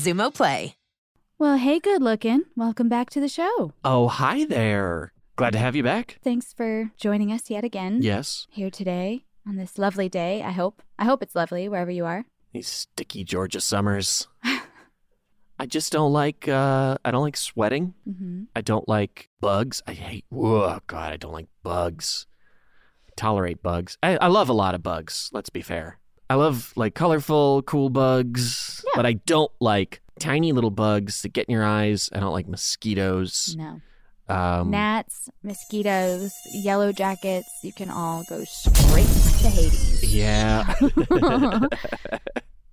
Xumo Play. Well, hey, good looking. Welcome back to the show. Oh, hi there. Glad to have you back. Thanks for joining us yet again. Yes. Here today on this lovely day. I hope. I hope it's lovely wherever you are. These sticky Georgia summers. I just don't like. Uh, I don't like sweating. hmm I don't like bugs. I hate. Oh God, I don't like bugs. I tolerate bugs. I, I love a lot of bugs. Let's be fair. I love like colorful, cool bugs, Yeah. but I don't like tiny little bugs that get in your eyes. I don't like mosquitoes. No. Um, Gnats, mosquitoes, yellow jackets. You can all go straight to Hades. Yeah.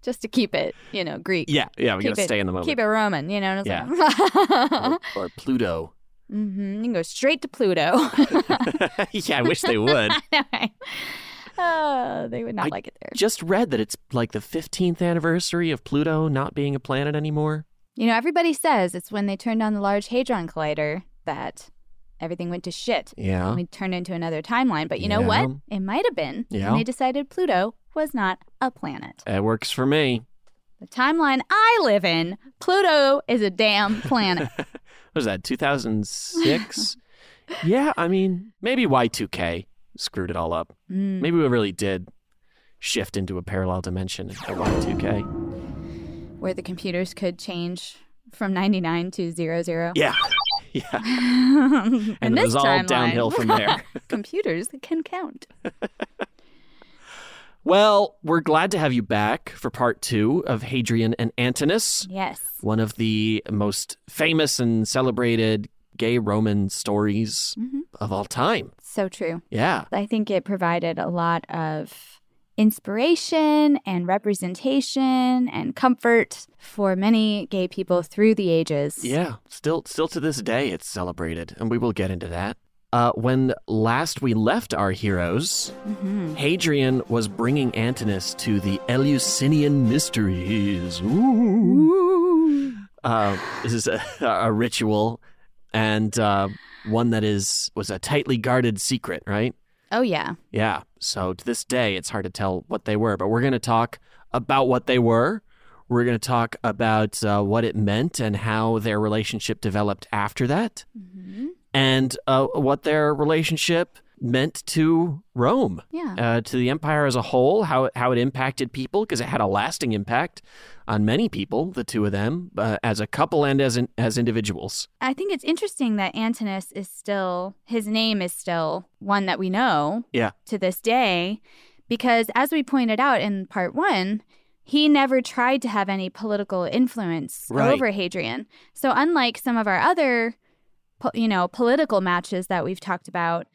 Just to keep it, you know, Greek. yeah. Yeah. We Keep gotta it- stay in the moment. Keep it Roman, you know what Yeah. I'm saying? or, or Pluto. hmm You can go straight to Pluto. yeah, I wish they would. Oh, they would not I like it there. Just read that it's like the 15th anniversary of Pluto not being a planet anymore. You know, everybody says it's when they turned on the Large Hadron Collider that everything went to shit. Yeah. And we turned into another timeline. But you know Yeah. what? It might have been. Yeah. And they decided Pluto was not a planet. That works for me. The timeline I live in, Pluto is a damn planet. What was that, 2006? yeah, I mean, maybe Y2K screwed it all up. Mm. Maybe we really did shift into a parallel dimension at Y2K. Where the computers could change from 99 to 00. Yeah. Yeah. and And it this was all timeline, downhill from there. computers can count. Well, we're glad to have you back for part two of Hadrian and Antinous, Yes. one of the most famous and celebrated gay Roman stories Mhm. of all time. So true. Yeah. I think it provided a lot of inspiration and representation and comfort for many gay people through the ages. Yeah, still still to this day it's celebrated, and we will get into that. Uh, when last we left our heroes, Mhm. Hadrian was bringing Antinous to the Eleusinian Mysteries. Ooh. Uh, this is a, a ritual, and uh, one that is was a tightly guarded secret, right? Oh, yeah. Yeah. So to this day, it's hard to tell what they were, but we're going to talk about what they were We're going to talk about uh, what it meant and how their relationship developed after that, Mm-hmm. and uh, what their relationship meant to Rome, Yeah. uh, to the empire as a whole, how it, how it impacted people, because it had a lasting impact on many people, the two of them, uh, as a couple and as in, as individuals. I think it's interesting that Antinous is still, his name is still one that we know Yeah. to this day, because as we pointed out in part one, he never tried to have any political influence Right. over Hadrian. So unlike some of our other, you know, political matches that we've talked about,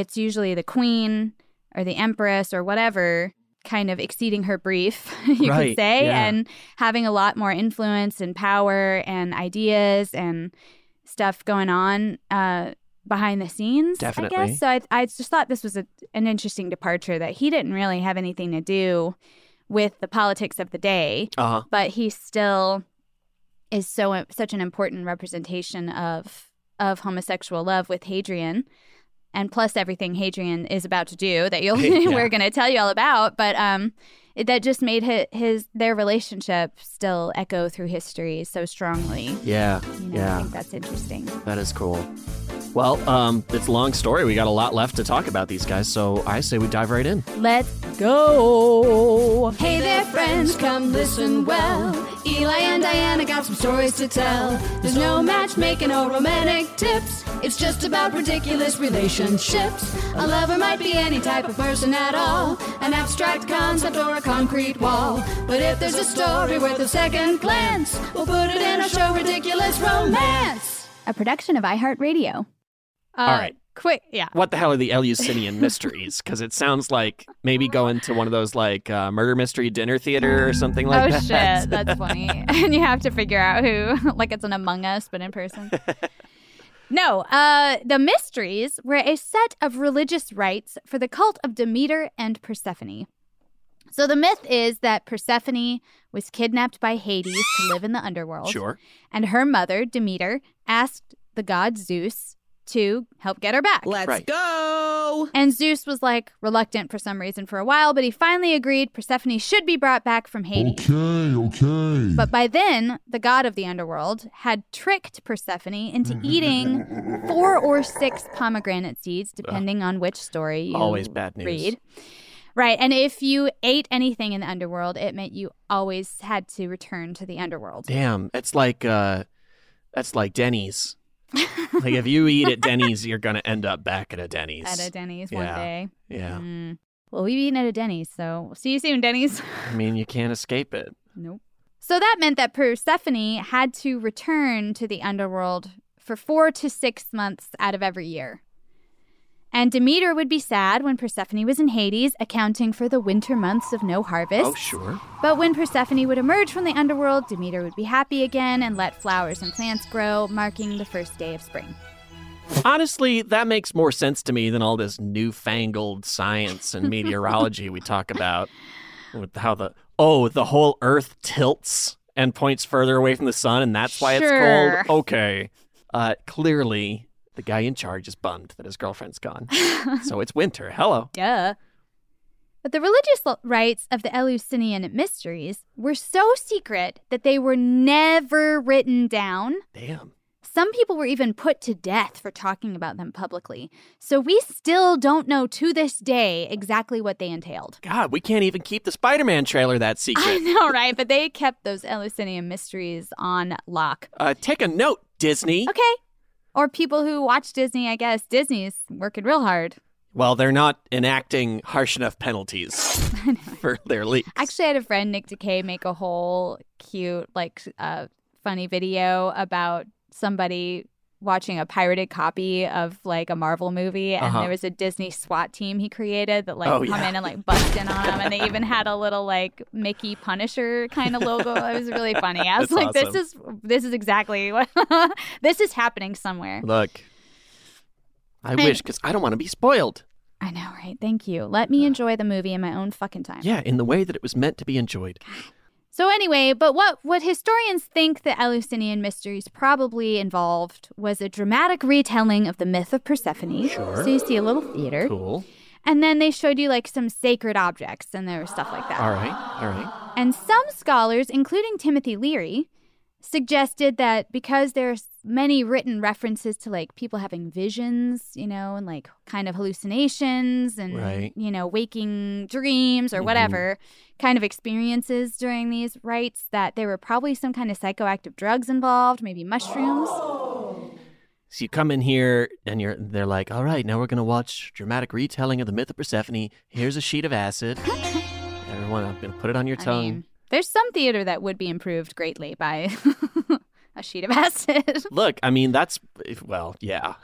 it's usually the queen or the empress or whatever kind of exceeding her brief, you Right, could say, yeah. and having a lot more influence and power and ideas and stuff going on uh, behind the scenes. I Definitely. guess. So I, I just thought this was a, an interesting departure that he didn't really have anything to do with the politics of the day, Uh huh. but he still is so such an important representation of of homosexual love with Hadrian. And plus everything Hadrian is about to do that you'll Yeah. we're going to tell you all about, but um, it, that just made his, his their relationship still echo through history so strongly. Yeah. You know, I yeah. think that's interesting. That is cool. Well, um, it's a long story. We got a lot left to talk about these guys, so I say we dive right in. Let's go. Hey there, friends, come listen well. Eli and Diana got some stories to tell. There's no matchmaking or romantic tips. It's just about ridiculous relationships. A lover might be any type of person at all, an abstract concept or a concrete wall. But if there's a story worth a second glance, we'll put it in our show, Ridiculous Romance. A production of iHeartRadio. Uh, All right. Quick, yeah. What the hell are the Eleusinian mysteries? Because it sounds like maybe going to one of those like uh, murder mystery dinner theater or something like oh that. shit, that's funny. and you have to figure out who, like it's an Among Us, but in person. No, uh, the mysteries were a set of religious rites for the cult of Demeter and Persephone. So the myth is that Persephone was kidnapped by Hades to live in the underworld. Sure. And her mother, Demeter, asked the god Zeus to help get her back. Let's Right. go. And Zeus was like reluctant for some reason for a while, but he finally agreed Persephone should be brought back from Hades. Okay, okay. But by then, the god of the underworld had tricked Persephone into eating four or six pomegranate seeds, depending on which story you Always bad news. read. Right. And if you ate anything in the underworld, it meant you always had to return to the underworld. Damn, it's like uh, that's like Denny's. like if you eat at Denny's, you're gonna end up back at a Denny's. At a Denny's one day. Yeah. Mm. Well, we've eaten at a Denny's, so see you soon, Denny's. I mean, you can't escape it. Nope. So that meant that Persephone had to return to the underworld for four to six months out of every year. And Demeter would be sad when Persephone was in Hades, accounting for the winter months of no harvest. Oh, sure. But when Persephone would emerge from the underworld, Demeter would be happy again and let flowers and plants grow, marking the first day of spring. Honestly, that makes more sense to me than all this newfangled science and meteorology we talk about. With how the oh, the whole Earth tilts and points further away from the sun, and that's why Sure. it's cold. Okay, uh, clearly the guy in charge is bummed that his girlfriend's gone, so it's winter. Hello. Duh. But the religious rites of the Eleusinian mysteries were so secret that they were never written down. Damn. Some people were even put to death for talking about them publicly. So we still don't know to this day exactly what they entailed. God, we can't even keep the Spider-Man trailer that secret. I know, right? But they kept those Eleusinian mysteries on lock. Uh, take a note, Disney. Okay. Or people who watch Disney, I guess. Disney's working real hard. Well, they're not enacting harsh enough penalties for their leaks. Actually, I had a friend, Nick Decay, make a whole cute, like, uh, funny video about somebody watching a pirated copy of like a Marvel movie, and Uh-huh. there was a Disney SWAT team he created that like Oh, come yeah. in and like bust in on him, and they even had a little like Mickey Punisher kind of logo. It was really funny. I was That's like, this is this is exactly what this is happening somewhere. Look, I And- wish because I don't want to be spoiled. I know, right? Thank you. Let me enjoy the movie in my own fucking time. Yeah, in the way that it was meant to be enjoyed. So anyway, but what what historians think the Eleusinian mysteries probably involved was a dramatic retelling of the myth of Persephone. Sure. So you see a little theater. Cool. And then they showed you like some sacred objects and there was stuff like that. All right. All right. And some scholars, including Timothy Leary, suggested that because there's many written references to like people having visions, you know, and like kind of hallucinations and Right. you know, waking dreams or Mhm. whatever kind of experiences during these rites that there were probably some kind of psychoactive drugs involved, maybe mushrooms. So you come in here and you're they're like, all right, now we're gonna watch dramatic retelling of the myth of Persephone. Here's a sheet of acid. Everyone, I'm gonna put it on your I tongue. mean, there's some theater that would be improved greatly by a sheet of acid. Look, I mean that's well, yeah.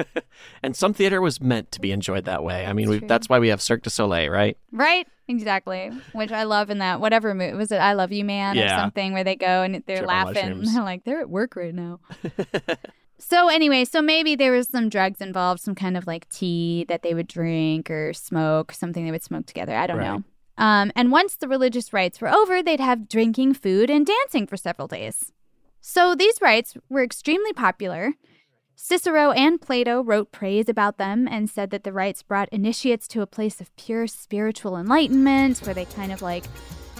and some theater was meant to be enjoyed that way. I mean, we, that's why we have Cirque du Soleil, right? Right? Exactly. Which I love in that whatever movie was it I Love You Man or something where they go and they're laughing. They're like, they're at work right now. so anyway, so maybe there was some drugs involved, some kind of like tea that they would drink or smoke, something they would smoke together. I don't know. Um, and once the religious rites were over, they'd have drinking, food, and dancing for several days. So these rites were extremely popular. Cicero and Plato wrote praise about them and said that the rites brought initiates to a place of pure spiritual enlightenment where they kind of like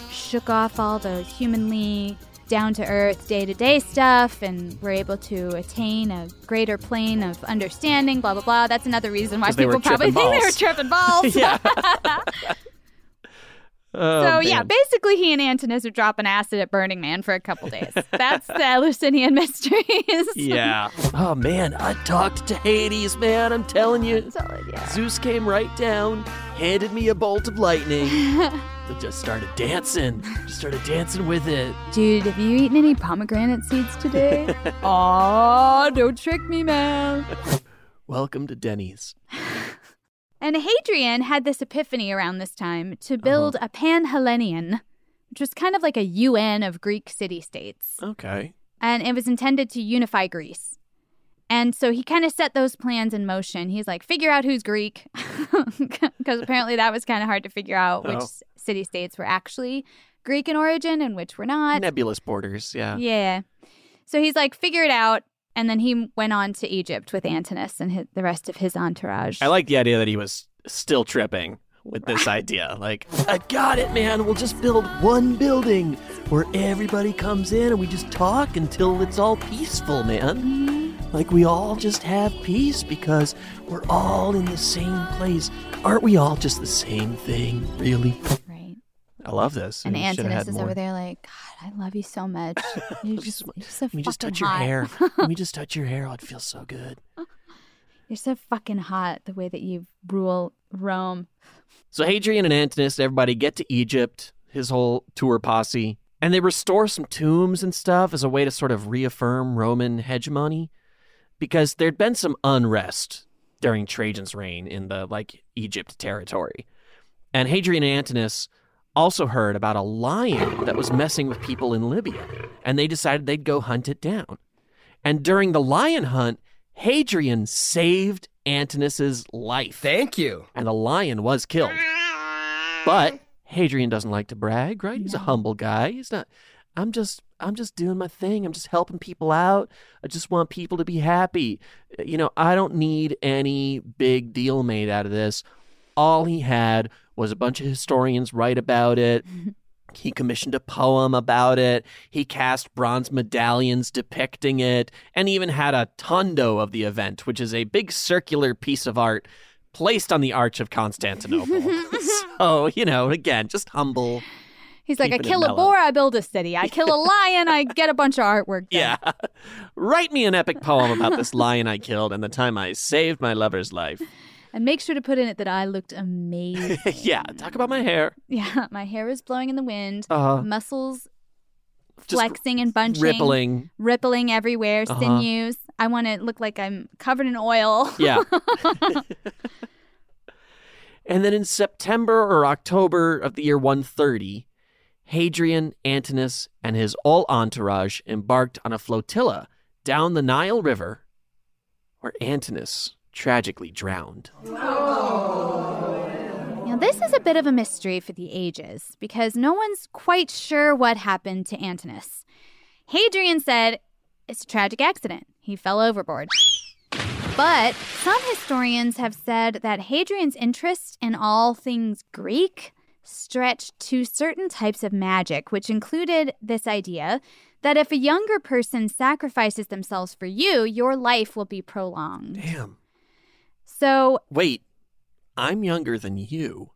shook off all the humanly down to earth day to day stuff and were able to attain a greater plane of understanding, blah, blah, blah. That's another reason why people probably think they were tripping balls. Yeah. Oh, so yeah, basically he and Antinous are dropping acid at Burning Man for a couple days. That's the Eleusinian mysteries. Yeah. Oh man, I talked to Hades, man. I'm telling you. Solid, yeah. Zeus came right down, handed me a bolt of lightning, and just started dancing. Just started dancing with it. Dude, have you eaten any pomegranate seeds today? Aw, don't trick me, man. Welcome to Denny's. And Hadrian had this epiphany around this time to uh-huh. build a Panhellenion, which was kind of like a UN of Greek city states. Okay. And it was intended to unify Greece. And so he kind of set those plans in motion. He's like, figure out who's Greek, because apparently that was kind of hard to figure out which Oh. city states were actually Greek in origin and which were not. Nebulous borders, yeah. Yeah. So he's like, figure it out. And then he went on to Egypt with Antinous and hi the rest of his entourage. I like the idea that he was still tripping with this idea. Like, I got it, man. We'll just build one building where everybody comes in and we just talk until it's all peaceful, man. Mm-hmm. Like, we all just have peace because we're all in the same place. Aren't we all just the same thing, really? I love this. and had is more. over there like, God, I love you so much. You're just, you're so Let me just touch your hair. Let me just touch your hair. Oh, it feels so good. You're so fucking hot the way that you rule Rome. So Hadrian and Antinous, everybody get to Egypt, his whole tour posse, and they restore some tombs and stuff as a way to sort of reaffirm Roman hegemony because there'd been some unrest during Trajan's reign in the like Egypt territory. And Hadrian and Antinous also heard about a lion that was messing with people in Libya, and they decided they'd go hunt it down. And during the lion hunt, Hadrian saved Antinous' life. Thank you. And the lion was killed. But Hadrian doesn't like to brag, right? He's a humble guy. He's not I'm just I'm just doing my thing. I'm just helping people out. I just want people to be happy. You know, I don't need any big deal made out of this. All he had was a bunch of historians write about it. He commissioned a poem about it. He cast bronze medallions depicting it, and even had a tondo of the event, which is a big circular piece of art placed on the Arch of Constantinople. so, you know, again, just humble. He's like, I kill a boar, I build a city. I kill a lion, I get a bunch of artwork. done. Yeah. Write me an epic poem about this lion I killed and the time I saved my lover's life. And make sure to put in it that I looked amazing. yeah, talk about my hair. yeah, my hair was blowing in the wind, Uh-huh. muscles Just flexing and bunching, rippling. rippling everywhere, Uh-huh. sinews. I want to look like I'm covered in oil. Yeah. and then in September or October of the year 130, Hadrian, Antinous, and his all entourage embarked on a flotilla down the Nile River, where Antinous tragically drowned. Now, this is a bit of a mystery for the ages because no one's quite sure what happened to Antinous. Hadrian said it's a tragic accident. He fell overboard. But some historians have said that Hadrian's interest in all things Greek stretched to certain types of magic, which included this idea that if a younger person sacrifices themselves for you, your life will be prolonged. Damn. So, Wait, I'm younger than you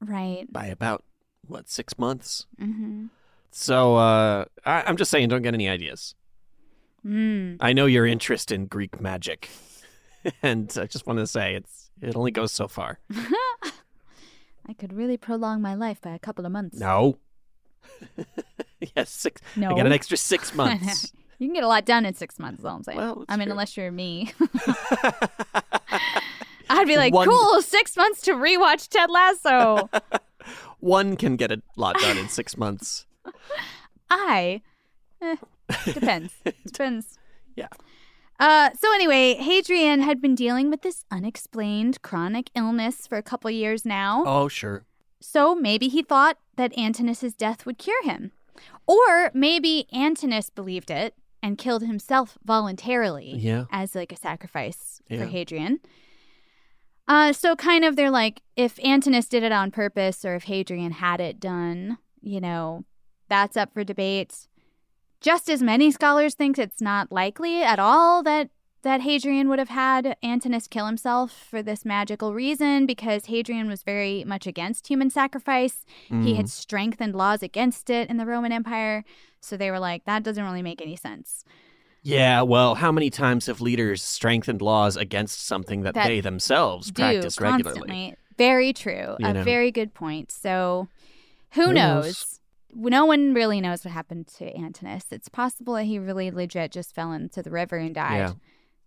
right. by about, what, six months? Mm-hmm. So uh, I- I'm just saying, don't get any ideas. Mm. I know your interest in Greek magic, and I just want to say it's it only goes so far. I could really prolong my life by a couple of months. No. yes, six. No. I got an extra six months. You can get a lot done in six months, is all I'm saying. Well, I mean, true. unless you're me. I'd be like, One- cool, six months to rewatch Ted Lasso. One can get a lot done in six months. I, eh, depends. depends. Yeah. Uh, so anyway, Hadrian had been dealing with this unexplained chronic illness for a couple years now. Oh, sure. So maybe he thought that Antinous' death would cure him. Or maybe Antinous believed it and killed himself voluntarily Yeah. as like a sacrifice Yeah. for Hadrian. Uh, so kind of they're like, if Antinous did it on purpose or if Hadrian had it done, you know, that's up for debate. Just as many scholars think it's not likely at all that that Hadrian would have had Antinous kill himself for this magical reason because Hadrian was very much against human sacrifice. He had mm. strengthened laws against it in the Roman Empire. So they were like, that doesn't really make any sense. Yeah, well, how many times have leaders strengthened laws against something that, That they themselves Do practice regularly? constantly. Very true. You a know. very good point. So who, Who knows? knows? No one really knows what happened to Antinous. It's possible that he really legit just fell into the river and died. Yeah.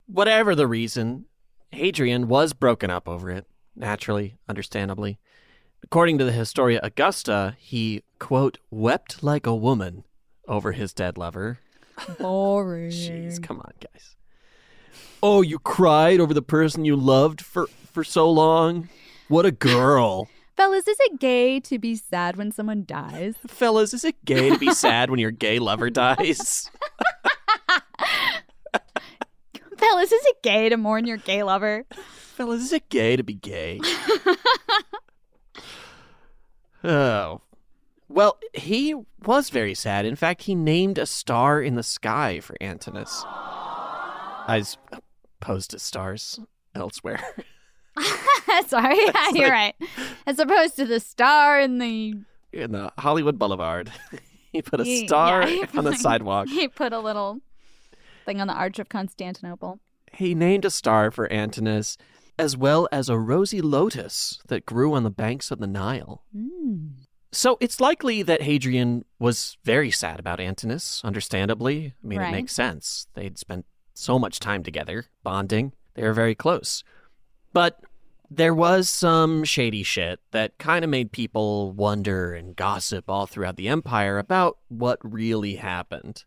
Whatever the reason, Hadrian was broken up over it, naturally, understandably. According to the Historia Augusta, he, quote, wept like a woman over his dead lover. Boring. Jeez, come on, guys. Oh, you cried over the person you loved for, for so long? What a girl. Fellas, is it gay to be sad when someone dies? Fellas, is it gay to be sad when your gay lover dies? Fellas, is it gay to mourn your gay lover? Fellas, is it gay to be gay? oh. Well, he was very sad. In fact, he named a star in the sky for Antinous. As opposed to stars elsewhere. Sorry, yeah, you're right. As opposed to the star in the in the Hollywood Boulevard. he put a star yeah, on the put- sidewalk. He put a little thing on the Arch of Constantinople. He named a star for Antinous, as well as a rosy lotus that grew on the banks of the Nile. Hmm. So it's likely that Hadrian was very sad about Antinous, understandably. I mean, Right. it makes sense. They'd spent so much time together, bonding. They were very close. But there was some shady shit that kind of made people wonder and gossip all throughout the empire about what really happened.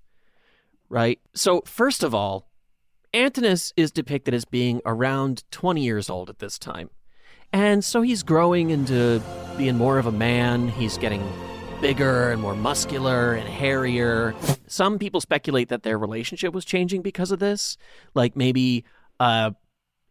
Right? So, first of all, Antinous is depicted as being around 20 years old at this time. And so he's growing into being more of a man. He's getting bigger and more muscular and hairier. Some people speculate that their relationship was changing because of this. Like maybe uh,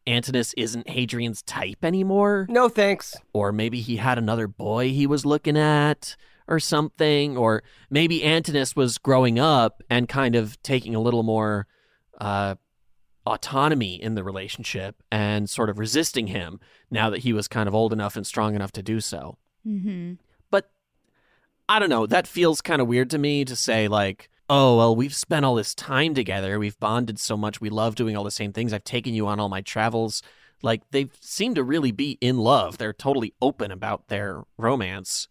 Antinous isn't Hadrian's type anymore. No thanks. Or maybe he had another boy he was looking at or something. Or maybe Antinous was growing up and kind of taking a little more uh, autonomy in the relationship and sort of resisting him now that he was kind of old enough and strong enough to do so. Mm-hmm. But I don't know, that feels kind of weird to me to say, like, oh, well, we've spent all this time together. We've bonded so much. We love doing all the same things. I've taken you on all my travels. Like, they seem to really be in love. They're totally open about their romance.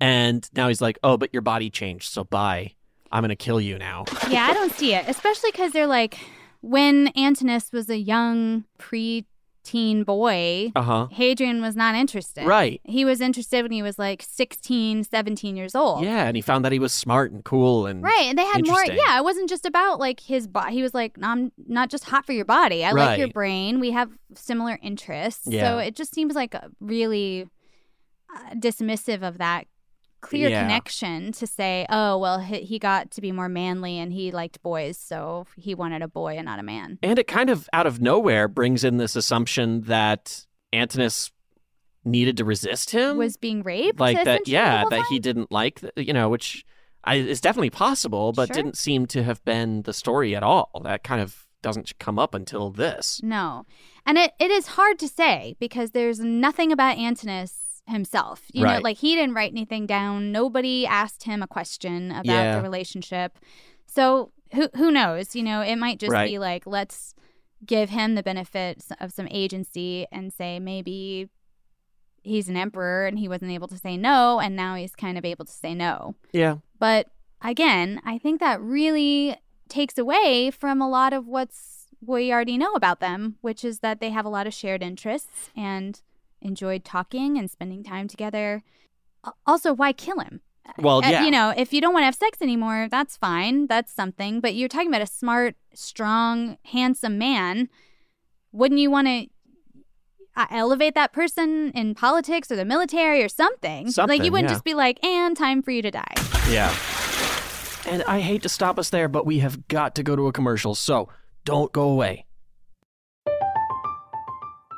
And now he's like, oh, but your body changed. So bye. I'm going to kill you now. Yeah, I don't see it, especially because they're like, when Antinous was a young pre-teen boy, Uh huh. Hadrian was not interested. Right. He was interested when he was like 16, 17 years old. Yeah. And he found that he was smart and cool and. Right, and they had more. Yeah, it wasn't just about like his body. He was like, "I'm not just hot for your body. I like your brain. We have similar interests." Yeah. So it just seems like a really uh, dismissive of that clear Yeah. connection to say, "Oh, well, he, he got to be more manly and he liked boys, so he wanted a boy and not a man." And it kind of out of nowhere brings in this assumption that Antinous needed to resist him. Was being raped? like that, yeah, that he didn't like, you know, which I, is definitely possible, but Sure. didn't seem to have been the story at all. That kind of doesn't come up until this. No. And it, it is hard to say because there's nothing about Antinous himself. You know, like he didn't write anything down. Nobody asked him a question about Yeah. the relationship. So who who knows? You know, it might just Right. be like, let's give him the benefit of some agency and say maybe he's an emperor and he wasn't able to say no and now he's kind of able to say no. Yeah. But again, I think that really takes away from a lot of what's we already know about them, which is that they have a lot of shared interests and enjoyed talking and spending time together. Also, why kill him? Well, Uh, yeah. You know, if you don't want to have sex anymore, that's fine. That's something. But you're talking about a smart, strong, handsome man. Wouldn't you want to uh, elevate that person in politics or the military or something? something like you wouldn't yeah. just be like, and time for you to die. Yeah. And I hate to stop us there, but we have got to go to a commercial, so don't go away.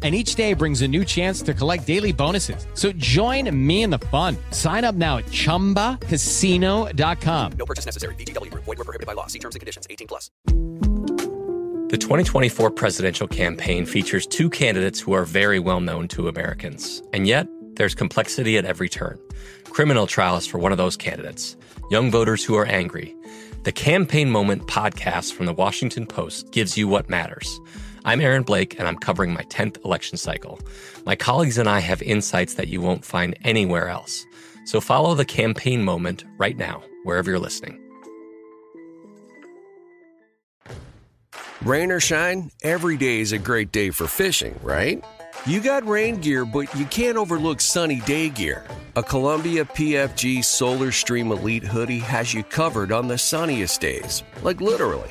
And each day brings a new chance to collect daily bonuses. So join me in the fun. Sign up now at chumbacasino.com. No purchase necessary. VGW Group. Void were prohibited by law. See terms and conditions. 18 plus. The 2024 presidential campaign features two candidates who are very well known to Americans. And yet, there's complexity at every turn. Criminal trials for one of those candidates, young voters who are angry. The Campaign Moment podcast from the Washington Post gives you what matters. I'm Aaron Blake, and I'm covering my 10th election cycle. My colleagues and I have insights that you won't find anywhere else. So follow the Campaign Moment right now, wherever you're listening. Rain or shine, every day is a great day for fishing, right? You got rain gear, but you can't overlook sunny day gear. A Columbia PFG Solar Stream Elite hoodie has you covered on the sunniest days. Like literally.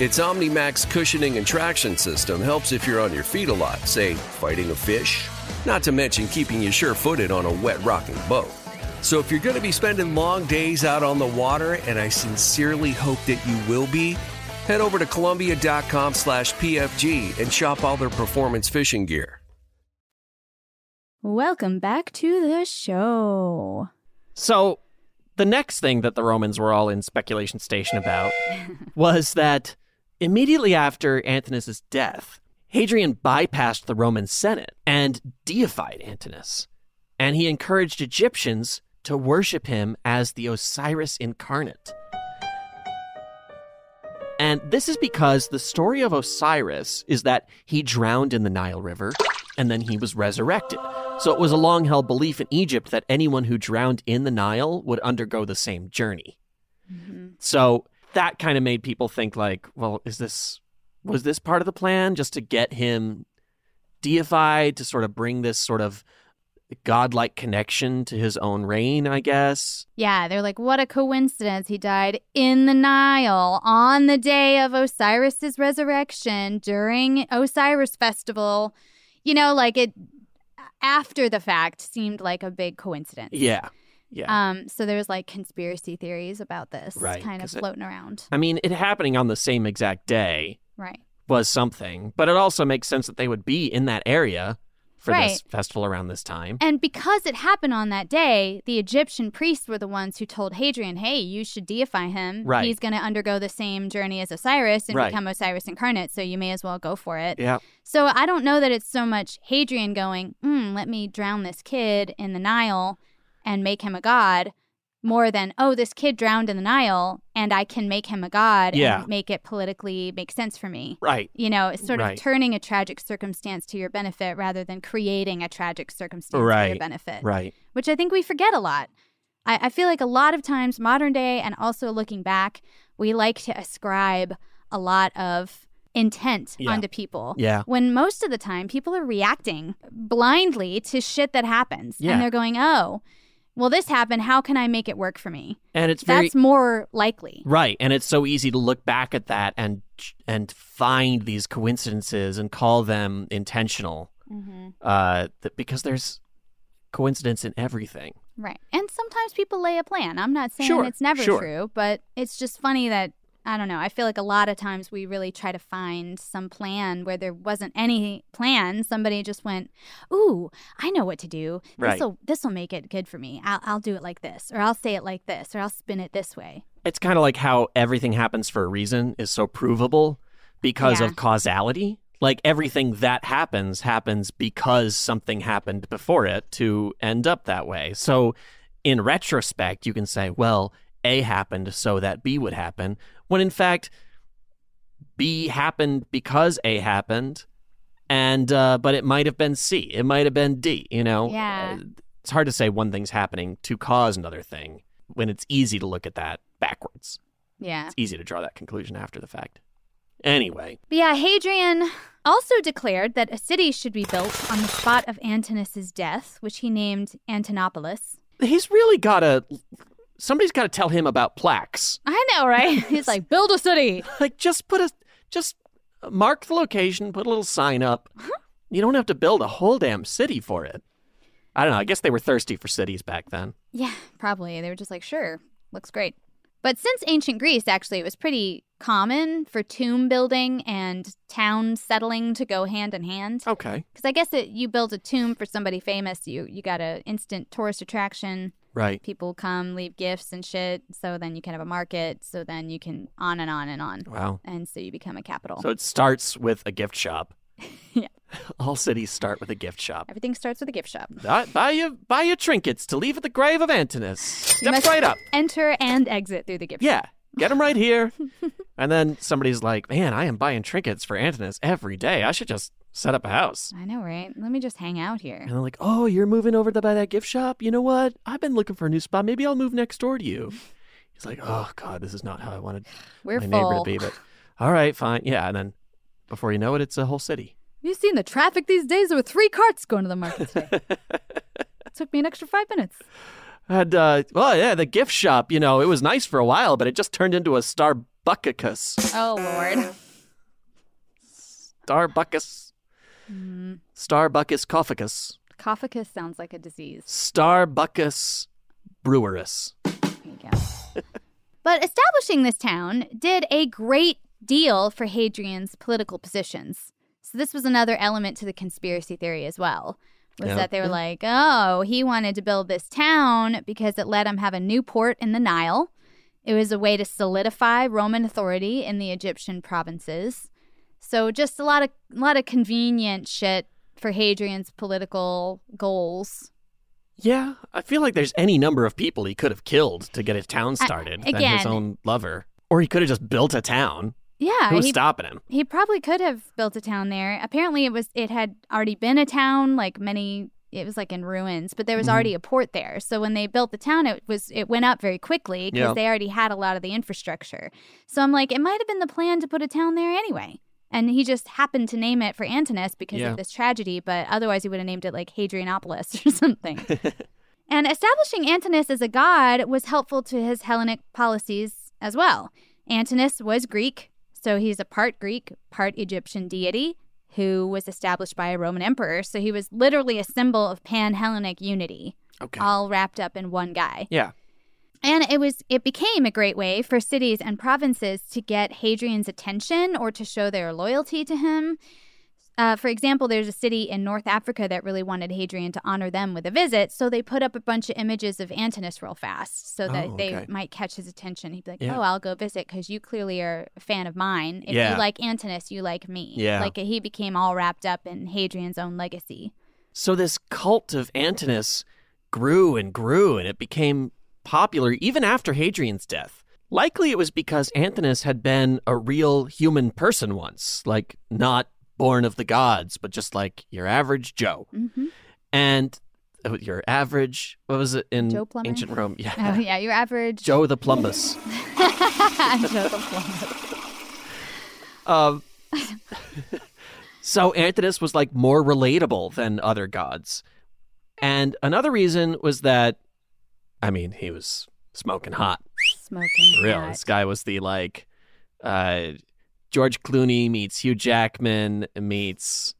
Its OmniMax cushioning and traction system helps if you're on your feet a lot, say, fighting a fish. Not to mention keeping you sure footed on a wet rocking boat. So if you're going to be spending long days out on the water, and I sincerely hope that you will be, head over to Columbia.com slash PFG and shop all their performance fishing gear. Welcome back to the show. So, the next thing that the Romans were all in speculation station about was that immediately after Antinous' death, Hadrian bypassed the Roman Senate and deified Antinous, and he encouraged Egyptians to worship him as the Osiris incarnate. And this is because the story of Osiris is that he drowned in the Nile River and then he was resurrected. So it was a long held belief in Egypt that anyone who drowned in the Nile would undergo the same journey. Mm-hmm. So that kind of made people think like, well, is this was this part of the plan just to get him deified to sort of bring this sort of godlike connection to his own reign, I guess. Yeah, they're like, what a coincidence. He died in the Nile on the day of Osiris's resurrection during Osiris festival. You know, like it after the fact seemed like a big coincidence. Yeah. Yeah. Um, so there's like conspiracy theories about this Right, kind of 'cause it- floating around. I mean, it happening on the same exact day Right. was something, but it also makes sense that they would be in that area for this festival around this time. And because it happened on that day, the Egyptian priests were the ones who told Hadrian, hey, you should deify him. Right. He's going to undergo the same journey as Osiris and Right. become Osiris incarnate, so you may as well go for it. Yeah. So I don't know that it's so much Hadrian going, mm, let me drown this kid in the Nile and make him a god, more than, oh, this kid drowned in the Nile and I can make him a god Yeah. and make it politically make sense for me. Right. You know, it's sort Right. of turning a tragic circumstance to your benefit rather than creating a tragic circumstance to your Right. benefit. Right. Which I think we forget a lot. I, I feel like a lot of times, modern day and also looking back, we like to ascribe a lot of intent Yeah. onto people. Yeah. When most of the time, people are reacting blindly to shit that happens. Yeah. And they're going, oh, well, this happened. How can I make it work for me? And it's very That's more likely. Right, and it's so easy to look back at that and and find these coincidences and call them intentional, Mm-hmm. uh, that because there's coincidence in everything. Right. And sometimes people lay a plan. I'm not saying Sure, it's never sure. true, but it's just funny that I don't know. I feel like a lot of times we really try to find some plan where there wasn't any plan. Somebody just went, "Ooh, I know what to do. Right. This will this will make it good for me. I'll I'll do it like this, or I'll say it like this, or I'll spin it this way." It's kind of like how everything happens for a reason is so provable because Yeah. of causality. Like everything that happens happens because something happened before it to end up that way. So in retrospect, you can say, well, A happened so that B would happen, when in fact B happened because A happened and uh, but it might have been C. It might have been D, you know. Yeah. Uh, it's hard to say one thing's happening to cause another thing when it's easy to look at that backwards. Yeah. It's easy to draw that conclusion after the fact. Anyway, But yeah, Hadrian also declared that a city should be built on the spot of Antinous' death, which he named Antinopolis. he's really got to somebody's got to tell him about plaques. I know, right? He's like, build a city. Like just put a just uh, mark the location, put a little sign up. Uh-huh. You don't have to build a whole damn city for it. I don't know. I guess they were thirsty for cities back then. Yeah, probably. They were just like, sure, looks great. But since ancient Greece, actually, it was pretty common for tomb building and town settling to go hand in hand. Okay. Because I guess that you build a tomb for somebody famous, you you got an instant tourist attraction. Right. People come, leave gifts and shit. So then you can have a market. So then you can on and on and on. Wow. And so you become a capital. So it starts with a gift shop. Yeah. All cities start with a gift shop. Everything starts with a gift shop. Buy, buy your buy your trinkets to leave at the grave of Antinous. Step right up. Enter and exit through the gift Yeah. shop. Yeah. Get them right here. and then somebody's like, man, I am buying trinkets for Antinous every day. I should just set up a house. I know, right? Let me just hang out here. And they're like, oh, you're moving over to buy that gift shop? You know what? I've been looking for a new spot. Maybe I'll move next door to you. He's like, oh, God, this is not how I wanted We're my neighbor to be. But all right, fine. Yeah. And then before you know it, it's a whole city. You've you seen the traffic these days? There were three carts going to the market today. Took me an extra five minutes. And, uh, well, yeah, the gift shop, you know, it was nice for a while, but it just turned into a Starbuckus. Oh, Lord. Starbuckus. Mm, Starbuckus Coffacus. Cophacus sounds like a disease. Starbuckus Brewerus. There you go. but establishing this town did a great deal for Hadrian's political positions. So this was another element to the conspiracy theory as well. Was Yeah. that they were like, oh, he wanted to build this town because it let him have a new port in the Nile. It was a way to solidify Roman authority in the Egyptian provinces. So just a lot of a lot of convenient shit for Hadrian's political goals. Yeah, I feel like there's any number of people he could have killed to get his town started than his own lover. Or he could have just built a town. Yeah, Who was he- stopping him? He probably could have built a town there. Apparently, it was it had already been a town, like many. It was like in ruins, but there was Mhm. already a port there. So when they built the town, it was it went up very quickly because Yeah. they already had a lot of the infrastructure. So I'm like, it might have been the plan to put a town there anyway. And he just happened to name it for Antinous because Yeah. of this tragedy, but otherwise he would have named it like Hadrianopolis or something. And establishing Antinous as a god was helpful to his Hellenic policies as well. Antinous was Greek, so he's a part Greek, part Egyptian deity who was established by a Roman emperor. So he was literally a symbol of pan Hellenic unity, Okay. all wrapped up in one guy. Yeah. And it was it became a great way for cities and provinces to get Hadrian's attention or to show their loyalty to him. Uh, for example, there's a city in North Africa that really wanted Hadrian to honor them with a visit, so they put up a bunch of images of Antinous real fast, so that Oh, they might catch his attention. He'd be like, Yeah. "Oh, I'll go visit because you clearly are a fan of mine. If Yeah. you like Antinous, you like me." Yeah. like he became all wrapped up in Hadrian's own legacy. So this cult of Antinous grew and grew, and it became popular even after Hadrian's death. Likely it was because Antinous had been a real human person once, like not born of the gods, but just like your average Joe. Mm-hmm. And uh, your average, what was it in Joe ancient Rome? Yeah. Oh yeah, your average Joe the Plumbus. Joe the Plumber. Um, so Antinous was like more relatable than other gods. And another reason was that, I mean, he was smoking hot. Smoking. For real. hot. This guy was the like, uh, George Clooney meets Hugh Jackman meets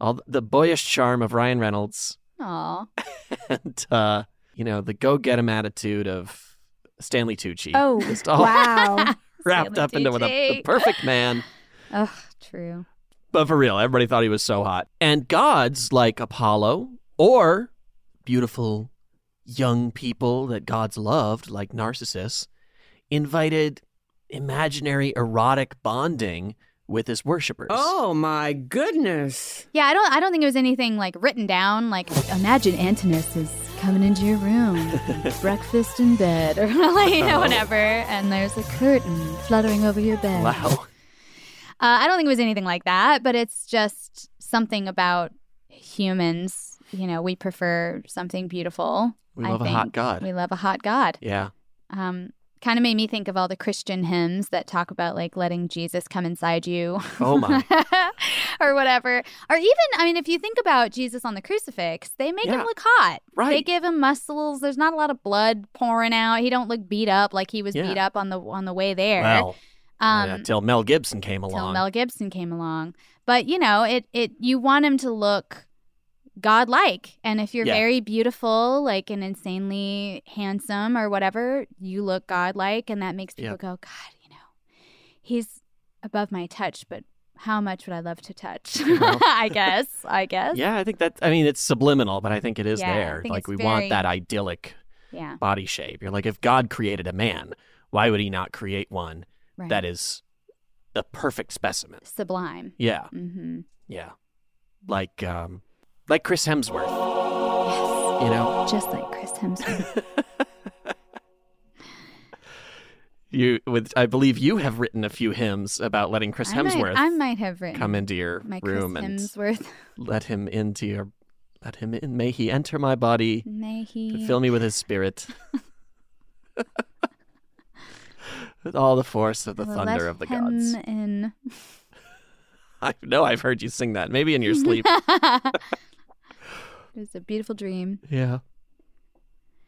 all the boyish charm of Ryan Reynolds Aw. and, uh, you know, the go get him attitude of Stanley Tucci. Oh, Just all wow. wrapped Stanley up into the, the perfect man. Ugh, true. But for real, everybody thought he was so hot. And gods like Apollo or beautiful young people that gods loved, like Narcissus, invited imaginary erotic bonding with his worshippers. Oh my goodness. Yeah, I don't. I don't think it was anything like written down. Like, imagine Antinous is coming into your room, breakfast in bed, or like you know, whatever. And there's a curtain fluttering over your bed. Wow. Uh, I don't think it was anything like that, but it's just something about humans. You know, we prefer something beautiful. We love a hot. God. We love a hot God. Yeah. Um, kind of made me think of all the Christian hymns that talk about like letting Jesus come inside you. Oh my. or whatever. Or even, I mean, if you think about Jesus on the crucifix, they make him look hot. Right. They give him muscles. There's not a lot of blood pouring out. He don't look beat up like he was Yeah. beat up on the on the way there. Well, um, until Mel Gibson came till along. Mel Gibson came along. But you know, it it you want him to look godlike, and if you're Yeah. very beautiful, like and insanely handsome or whatever, you look godlike, and that makes people Yep. go, God, you know, he's above my touch, but how much would I love to touch? Well. I guess. I guess. yeah, I think that, I mean, it's subliminal, but I think it is Yeah, there. Like, we very- want that idyllic Yeah. body shape. You're like, if God created a man, why would he not create one Right. that is the perfect specimen? Sublime. Yeah. Mm-hmm. Yeah. Like um like Chris Hemsworth. Yes. You know? Just like Chris Hemsworth. You with I believe you have written a few hymns about letting Chris I might- Hemsworth I might have written come into your my room Chris and Hemsworth. let him into your let him in. May he enter my body. May he- fill me with his spirit. with all the force of the Let thunder of the him gods. in. I know I've heard you sing that. Maybe in your sleep. It was a beautiful dream. Yeah.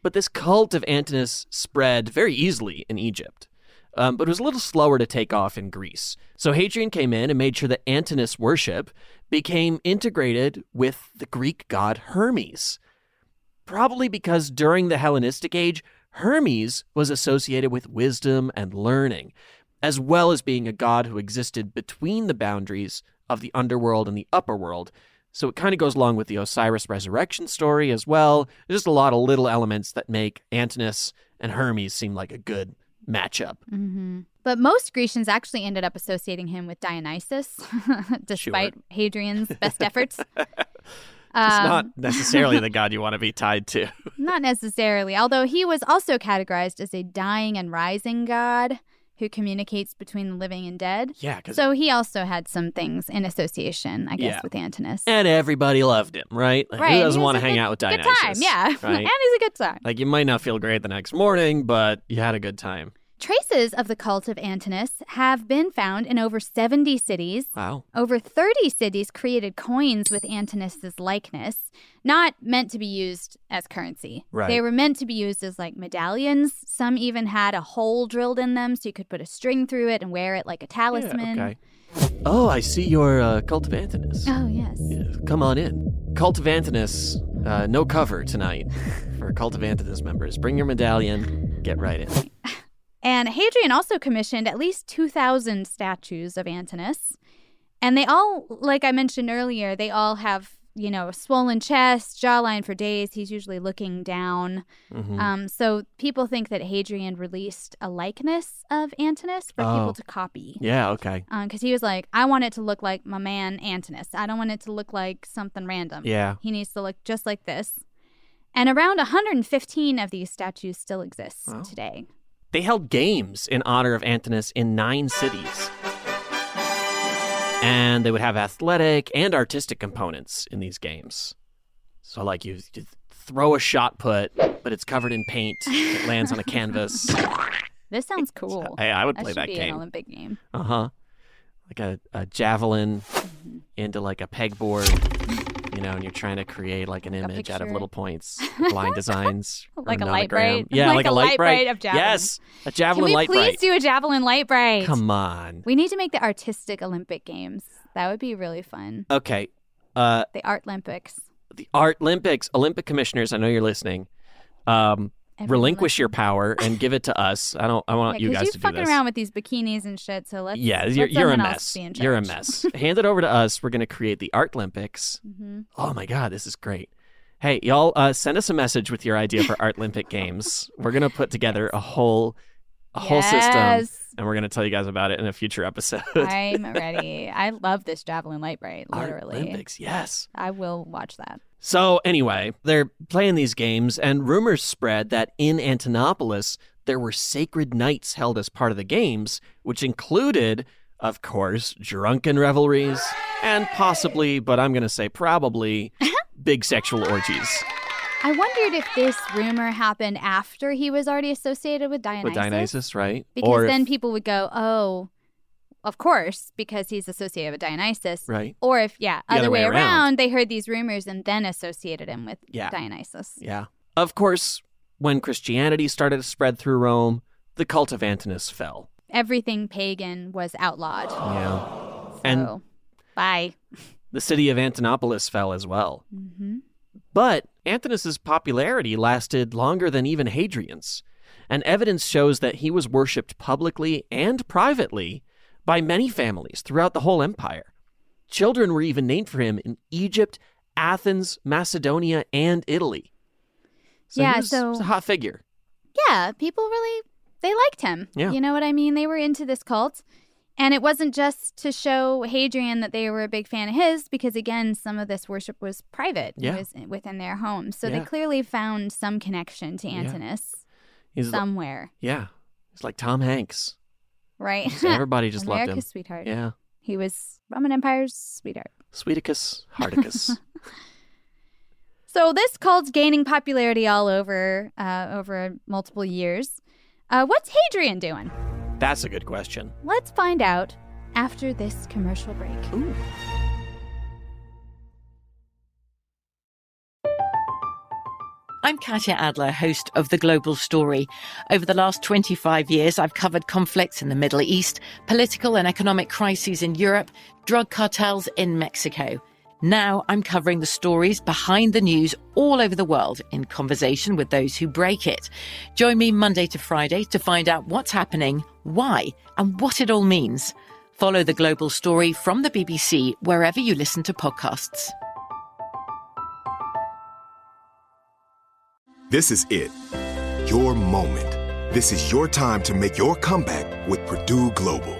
But this cult of Antinous spread very easily in Egypt, um, but it was a little slower to take off in Greece. So Hadrian came in and made sure that Antinous worship became integrated with the Greek god Hermes. Probably because during the Hellenistic age, Hermes was associated with wisdom and learning, as well as being a god who existed between the boundaries of the underworld and the upper world. So it kind of goes along with the Osiris resurrection story as well. There's just a lot of little elements that make Antinous and Hermes seem like a good matchup. hmm But most Grecians actually ended up associating him with Dionysus, despite Hadrian's best efforts. It's Um, not necessarily the god you want to be tied to. Not necessarily, although he was also categorized as a dying and rising god who communicates between the living and dead. Yeah. so he also had some things in association, I guess, Yeah. with Antinous. And everybody loved him, right? Like, Right, Who he doesn't want to hang good- out with Dionysus? good time, yeah. Right? and he's a good time. like you might not feel great the next morning, but you had a good time. Traces of the cult of Antinous have been found in over 70 cities. Wow. Over 30 cities created coins with Antinous' likeness, not meant to be used as currency. Right. They were meant to be used as like medallions. Some even had a hole drilled in them so you could put a string through it and wear it like a talisman. Okay. Oh, I see your uh, Cult of Antinous. Oh, yes. Come on in. Cult of Antinous, uh, no cover tonight for Cult of Antinous members. Bring your medallion, get right in. And Hadrian also commissioned at least 2,000 statues of Antinous. And they all, like I mentioned earlier, they all have, you know, a swollen chest, jawline for days. He's usually looking down. Mhm. Um, so people think that Hadrian released a likeness of Antinous for Oh. people to copy. Yeah, okay. Because he was like, I want it to look like my man Antinous. I don't want it to look like something random. Yeah. He needs to look just like this. And around 115 of these statues still exist Wow. today. They held games in honor of Antinous in nine cities. And they would have athletic and artistic components in these games. So, like, you, you throw a shot put, but it's covered in paint. It lands on a canvas. This sounds cool. Hey, I would play that be game. An Olympic game. Uh huh. Like a, a javelin Mm-hmm. into like a pegboard, you know, and you're trying to create like an image out of little points, line designs, Like a light bright? Yeah, Like like, a a light bright of javelin. Yes, a javelin Can we light please bright. do a javelin light bright? Come on. We need to make the artistic Olympic games. That would be really fun. Okay. Uh, The Art Olympics. the Art Olympics, Olympic commissioners, I know you're listening. Um, Everyone relinquish your power and give it to us. I don't. I want Yeah, you guys you're to do fucking around with these bikinis and shit. So let's yeah, let you're, you're a mess. You're a mess. Hand it over to us. We're going to create the Art Olympics. Mhm. Oh my God, this is great. Hey, y'all, uh, send us a message with your idea for Art Olympic Games. We're going to put together a whole, a whole system, and we're going to tell you guys about it in a future episode. I'm ready. I love this javelin light bright. Literally. Olympics, yes. I will watch that. So anyway, they're playing these games, and rumors spread that in Antinopolis there were sacred nights held as part of the games, which included, of course, drunken revelries and possibly, but I'm going to say probably, big sexual orgies I wondered if this rumor happened after he was already associated with Dionysus. with Dionysus, right? Because or if- then people would go, oh, of course, because he's associated with Dionysus. Right. Or if, yeah, The other, way, around. around. they heard these rumors and then associated him with Yeah. Dionysus. Yeah. Of course, when Christianity started to spread through Rome, the cult of Antinous fell. Everything pagan was outlawed. Yeah. And So, bye. the city of Antinopolis fell as well. hmm But Antinous' popularity lasted longer than even Hadrian's, and evidence shows that he was worshipped publicly and privately by many families throughout the whole empire. Children were even named for him in Egypt, Athens, Macedonia, and Italy. So Yeah, he was, so- was a hot figure. Yeah, people really they liked him. Yeah. You know what I mean? They were into this cult. And it wasn't just to show Hadrian that they were a big fan of his, because again, some of this worship was private. Yeah. It was within their home. So Yeah. they clearly found some connection to Yeah. Antinous li- somewhere. yeah, he's like Tom Hanks. Right? So everybody just loved him. Sweetheart. Yeah, He was Roman Empire's sweetheart. Sweeticus, Hardicus. So this cult's gaining popularity all over uh, over multiple years. Uh, what's Hadrian doing? That's a good question. Let's find out after this commercial break. I'm Katya Adler, host of The Global Story. Over the last 25 years, I've covered conflicts in the Middle East, political and economic crises in Europe, drug cartels in Mexico. Now I'm covering the stories behind the news all over the world in conversation with those who break it. Join me Monday to Friday to find out what's happening, why, and what it all means. Follow The Global Story from the BBC wherever you listen to podcasts. This is it. Your moment. This is your time to make your comeback with Purdue Global.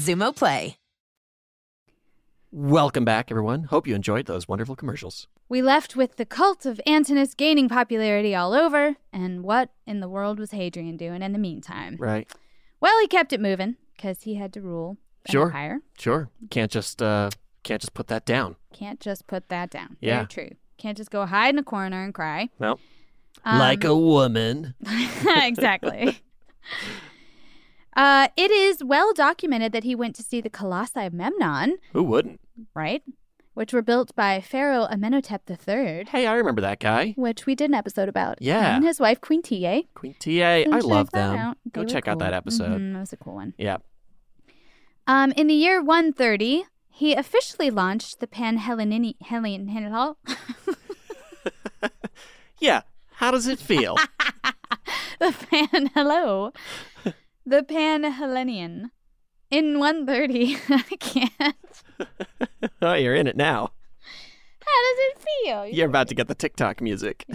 Xumo Play. Welcome back, everyone. Hope you enjoyed those wonderful commercials. We left with the cult of Antinous gaining popularity all over, and what in the world was Hadrian doing in the meantime? Right. Well, he kept it moving because he had to rule the Sure. empire. Sure. Can't just uh can't just put that down. Can't just put that down. Yeah. Very true. Can't just go hide in a corner and cry. Well. Um, like a woman. exactly. Uh, it is well documented that he went to see the Colossi of Memnon, Who wouldn't? right? Which were built by Pharaoh Amenhotep III. Hey, I remember that guy. Which we did an episode about. Yeah. And his wife, Queen Ta. Queen TA. I love them. Go check out that episode. Mhm, that was a cool one. Yeah. Um, in the year 130, he officially launched the Panhellenini Hellen Helen Yeah. How does it feel? the Pan Hello, the Pan Hellenian. In 130, I can't. oh, you're in it now. How does it feel? You're about to get the TikTok music.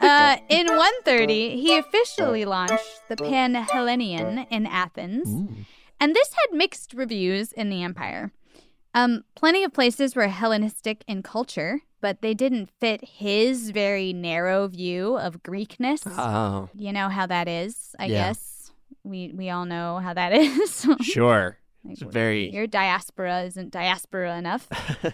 Uh, in 130, he officially launched the Pan Hellenian in Athens, and this had mixed reviews in the empire. Um, plenty of places were Hellenistic in culture, but they didn't fit his very narrow view of Greekness. Oh. You know how that is, I Yeah. guess. We we all know how that is. Sure. It's very Your diaspora isn't diaspora enough.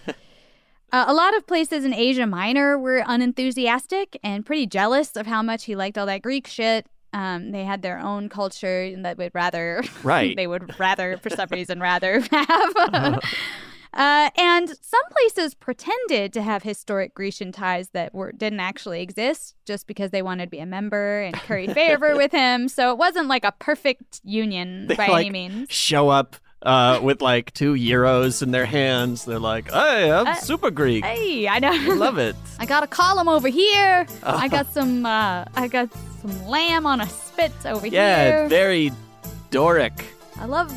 uh, a lot of places in Asia Minor were unenthusiastic and pretty jealous of how much he liked all that Greek shit. Um, they had their own culture that would rather, Right. they would rather, for some reason, rather have. Uh, and some places pretended to have historic Grecian ties that were didn't actually exist, just because they wanted to be a member and curry favor with him. So it wasn't like a perfect union They by like any means. show up uh, with like two euros in their hands. They're like, "Hey, I'm Uh, super Greek. Hey, I know. I love it." I got a column over here. Oh. I got some. Uh, I got some lamb on a spit over Yeah, here. Yeah, very Doric. I love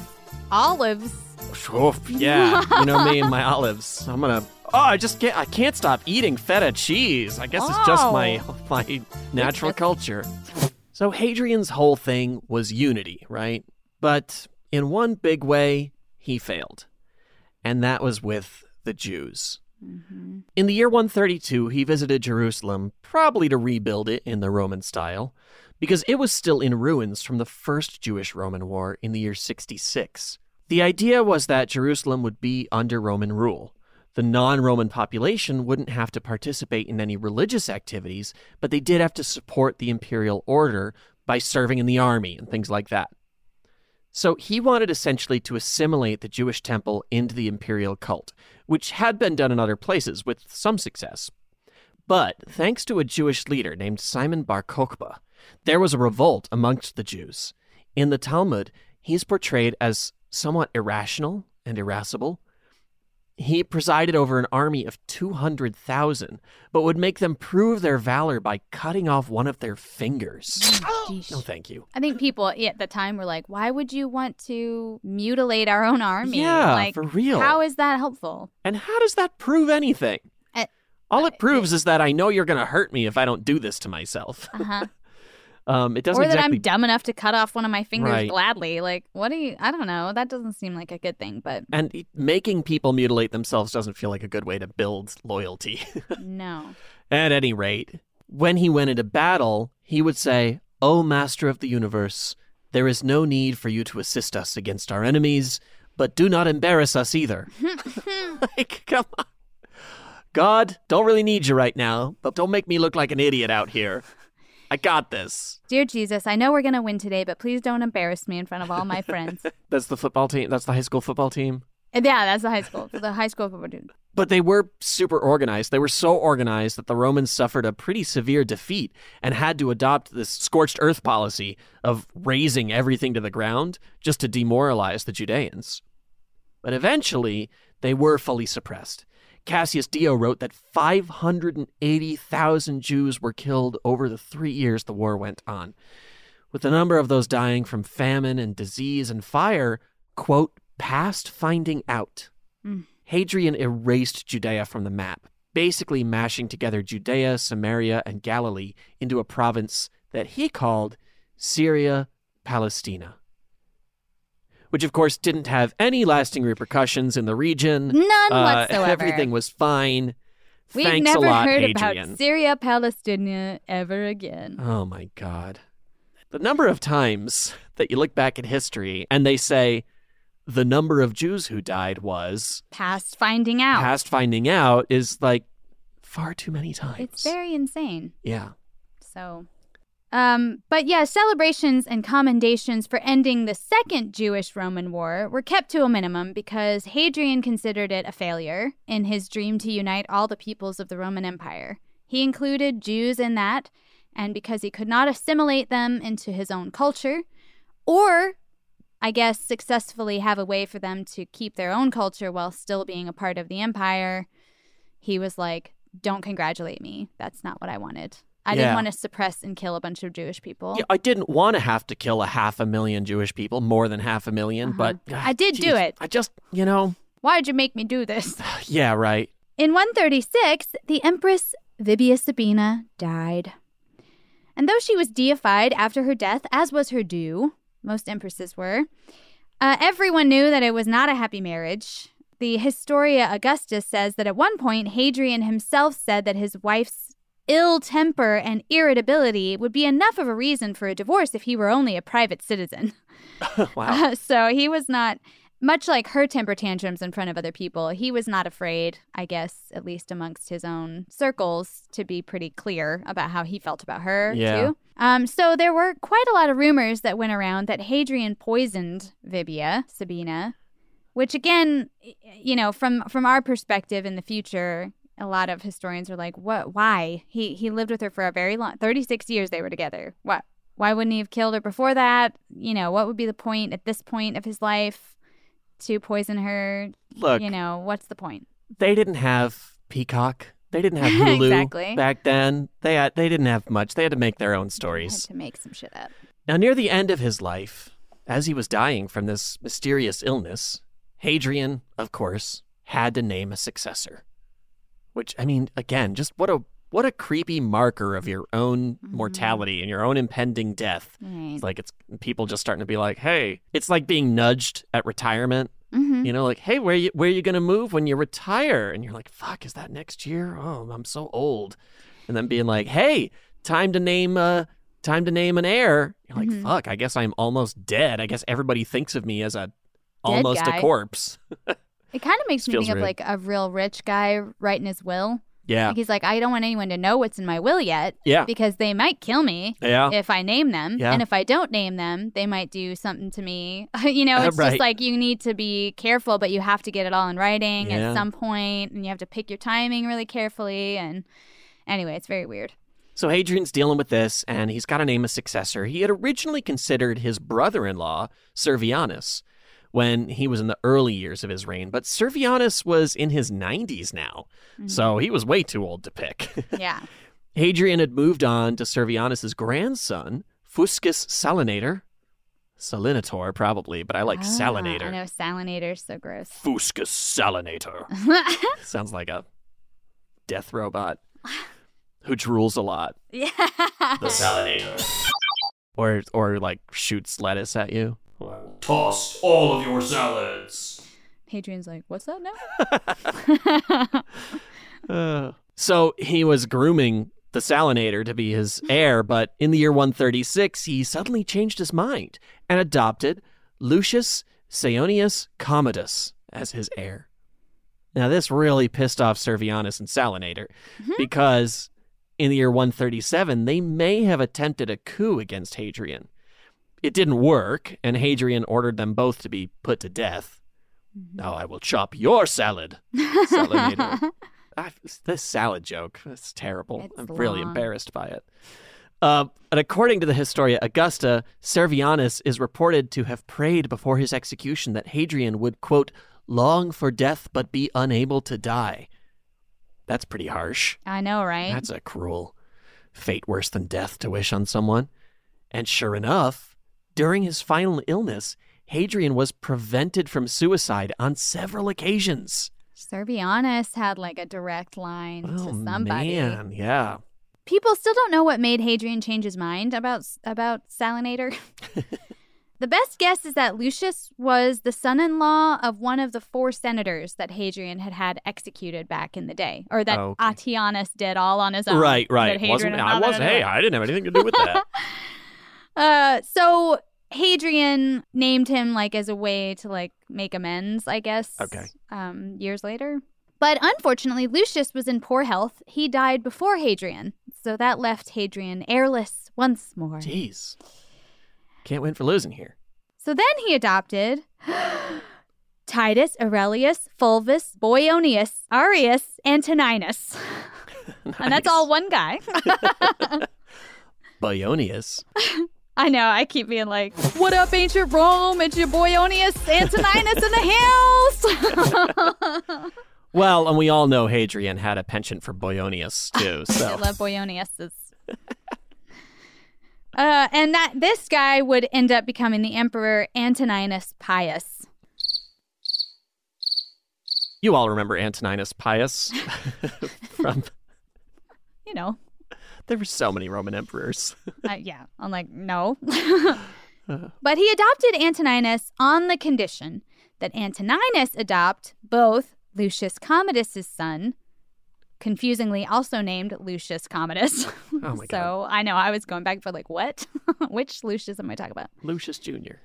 olives. Yeah, you know me and my olives. I'm gonna. Oh, I just can't. I can't stop eating feta cheese. I guess it's just my my natural culture. So Hadrian's whole thing was unity, right? But in one big way, he failed, and that was with the Jews. Mm-hmm. In the year 132, he visited Jerusalem, probably to rebuild it in the Roman style, because it was still in ruins from the First Jewish Roman War in the year 66. The idea was that Jerusalem would be under Roman rule. The non Roman population wouldn't have to participate in any religious activities, but they did have to support the imperial order by serving in the army and things like that. So he wanted essentially to assimilate the Jewish temple into the imperial cult, which had been done in other places with some success. But thanks to a Jewish leader named Simon Bar Kokhba, there was a revolt amongst the Jews. In the Talmud, he's portrayed as somewhat irrational and irascible. He presided over an army of 200,000, but would make them prove their valor by cutting off one of their fingers. no, thank you. I think people at the time were like, "Why would you want to mutilate our own army? Yeah, like, for real. How is that helpful?" And how does that prove anything? Uh, All it proves is that I know you're going to hurt me if I don't do this to myself. Uh-huh. um, it doesn't or that exactly. I'm dumb enough to cut off one of my fingers Right. gladly. Like, what do you? I don't know. That doesn't seem like a good thing. But and making people mutilate themselves doesn't feel like a good way to build loyalty. no. At any rate, when he went into battle, he would say, O Master of the Universe, there is no need for you to assist us against our enemies, but do not embarrass us either. like, come on. God, don't really need you right now, but don't make me look like an idiot out here. I got this. Dear Jesus, I know we're gonna win today, but please don't embarrass me in front of all my friends. That's the football team. That's the high school football team. And yeah, that's the high school. The high school football team. But they were super organized. They were so organized that the Romans suffered a pretty severe defeat and had to adopt this scorched earth policy of razing everything to the ground just to demoralize the Judeans. But eventually, they were fully suppressed. Cassius Dio wrote that 580,000 Jews were killed over the three years the war went on, with the number of those dying from famine and disease and fire, quote, past finding out. Mm. Hadrian erased Judea from the map, basically mashing together Judea, Samaria, and Galilee into a province that he called Syria Palestina. Which, of course, didn't have any lasting repercussions in the region. None Uh, whatsoever. Everything was fine. We've Thanks never a lot, heard Hadrian. about Syria, Palestine ever again. Oh my God. The number of times that you look back at history and they say the number of Jews who died was Past finding out. past finding out is like far too many times. It's very insane. yeah. So, um, but yeah, celebrations and commendations for ending the Second Jewish Roman War were kept to a minimum because Hadrian considered it a failure in his dream to unite all the peoples of the Roman Empire. He included Jews in that, and because he could not assimilate them into his own culture, or I guess successfully have a way for them to keep their own culture while still being a part of the empire, he was like, don't congratulate me. That's not what I wanted. I Yeah. didn't want to suppress and kill a bunch of Jewish people. Yeah, I didn't want to have to kill a half a million Jewish people, more than half a 1000000 but Uh-huh. I did do it. I just, you know, Why'd you make me do this? yeah, right. In 136, the Empress Vibia Sabina died. And though she was deified after her death, as was her due, most empresses were, uh, everyone knew that it was not a happy marriage. The Historia Augustus says that at one point, Hadrian himself said that his wife's ill temper and irritability would be enough of a reason for a divorce if he were only a private citizen. wow. Uh, so he was not much like her temper tantrums in front of other people. He was not afraid, I guess, at least amongst his own circles, to be pretty clear about how he felt about her Yeah. too. Um, so there were quite a lot of rumors that went around that Hadrian poisoned Vibia Sabina, which again, you know, from from our perspective in the future. A lot of historians are like, "What? Why? He he lived with her for a very long, thirty six years. They were together. What? Why wouldn't he have killed her before that? You know, what would be the point at this point of his life to poison her. Look. you know what's the point? They didn't have Peacock. They didn't have Hulu Exactly. back then. They had, they didn't have much. They had to make their own Had stories. to make some shit up. Now, near the end of his life, as he was dying from this mysterious illness, Hadrian, of course, had to name a successor. Which, I mean, again, just what a what a creepy marker of your own mortality and your own impending death. Right. It's like it's people just starting to be like, "Hey, it's like being nudged at retirement." Mhm. You know, like, "Hey, where you where are you going to move when you retire?" And you're like, "Fuck, is that next year? Oh, I'm so old." And then being like, "Hey, time to name uh time to name an heir." You're like, Mhm. "Fuck, I guess I'm almost dead. I guess everybody thinks of me as a almost guy. a corpse." It kind of makes me Feels think of rude. like a real rich guy writing his will. Yeah. Like he's like, I don't want anyone to know what's in my will yet. Yeah. Because they might kill me. Yeah. If I name them. Yeah. And if I don't name them, they might do something to me. you know, it's right. just like you need to be careful, but you have to get it all in writing Yeah. at some point, and you have to pick your timing really carefully. And anyway, it's very weird. So Hadrian's dealing with this, and he's got to name a successor. He had originally considered his brother-in-law, Servianus, when he was in the early years of his reign, but Servianus was in his 90s now, so he was way too old to pick. Yeah. Hadrian had moved on to Servianus's grandson, Fuscus Salinator. Salinator, probably, but I like Ah, Salinator. I know Salinator's so gross. Fuscus Salinator. Sounds like a death robot who drools a lot. yeah. The Salinator. Or or like shoots lettuce at you. Toss all of your salads. Hadrian's like, what's that now? Uh, so he was grooming the Salinator to be his heir, but in the year 136, he suddenly changed his mind and adopted Lucius Ceionius Commodus as his heir. Now, this really pissed off Servianus and Salinator because in the year 137, they may have attempted a coup against Hadrian. It didn't work, and Hadrian ordered them both to be put to death. Now I will chop your salad, Salinator. I, this salad joke, that's terrible. I'm really embarrassed by it. Uh, and according to the Historia Augusta, Servianus is reported to have prayed before his execution that Hadrian would, quote, long for death but be unable to die. That's pretty harsh. I know, right? That's a cruel fate worse than death to wish on someone. And sure enough, during his final illness, Hadrian was prevented from suicide on several occasions. Servianus had like a direct line to Oh, somebody. man, yeah. People still don't know what made Hadrian change his mind about about Salinator. the best guess is that Lucius was the son-in-law of one of the four senators that Hadrian had had executed back in the day, or that Okay. Attianus did all on his own. Right, right. Hadrian Wasn't I wasn't hey. I didn't have anything to do with that. Uh, so Hadrian named him like as a way to like make amends, I guess. Okay. Um, years later. But unfortunately, Lucius was in poor health. He died before Hadrian, so that left Hadrian heirless once more. Jeez. Can't win for losing here. So then he adopted Titus Aurelius Fulvus Boionius Arrius Antoninus. And that's all one guy. Bionius. I know. I keep being like, "What up, ancient Rome? It's your Boionius Antoninus in the hills." Well, and we all know Hadrian had a penchant for Boionius too. So I love Boioniuses. uh, and that this guy would end up becoming the Emperor Antoninus Pius. you all remember Antoninus Pius from You know, there were so many Roman emperors. uh, yeah. I'm like, no. but he adopted Antoninus on the condition that Antoninus adopt both Lucius Commodus's son, confusingly also named Lucius Commodus. Oh my god. so I know I was going back for like, what? Which Lucius am I talking about? Lucius Jr.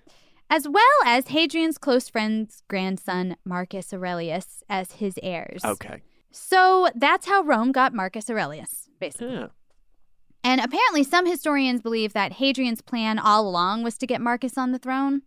as well as Hadrian's close friend's grandson, Marcus Aurelius, as his heirs. Okay. So that's how Rome got Marcus Aurelius, basically. Yeah. And apparently, some historians believe that Hadrian's plan all along was to get Marcus on the throne,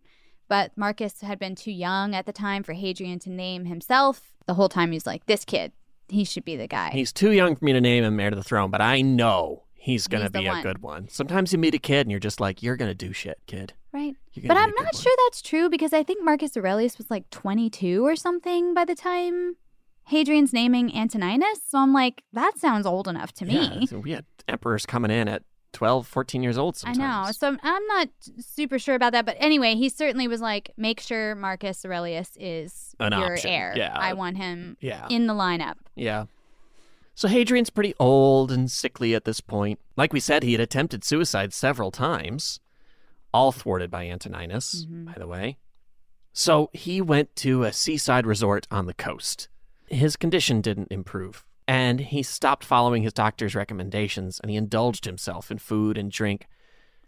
but Marcus had been too young at the time for Hadrian to name himself. The whole time he's like, this kid, he should be the guy. He's too young for me to name him heir to the throne, but I know he's going to be a one. good one. Sometimes you meet a kid and you're just like, you're going to do shit, kid. Right. But I'm not sure that's true because I think Marcus Aurelius was like 22 or something by the time Hadrian's naming Antoninus. So I'm like, that sounds old enough to me. Yeah, so we had emperors coming in at 12, 14 years old I know. So I'm, I'm not super sure about that. But anyway, he certainly was like, make sure Marcus Aurelius is An your option. heir. Yeah. I want him Yeah. in the lineup. Yeah. So Hadrian's pretty old and sickly at this point. Like we said, he had attempted suicide several times, all thwarted by Antoninus, mm-hmm. by the way. So he went to a seaside resort on the coast. His condition didn't improve, and he stopped following his doctor's recommendations and he indulged himself in food and drink.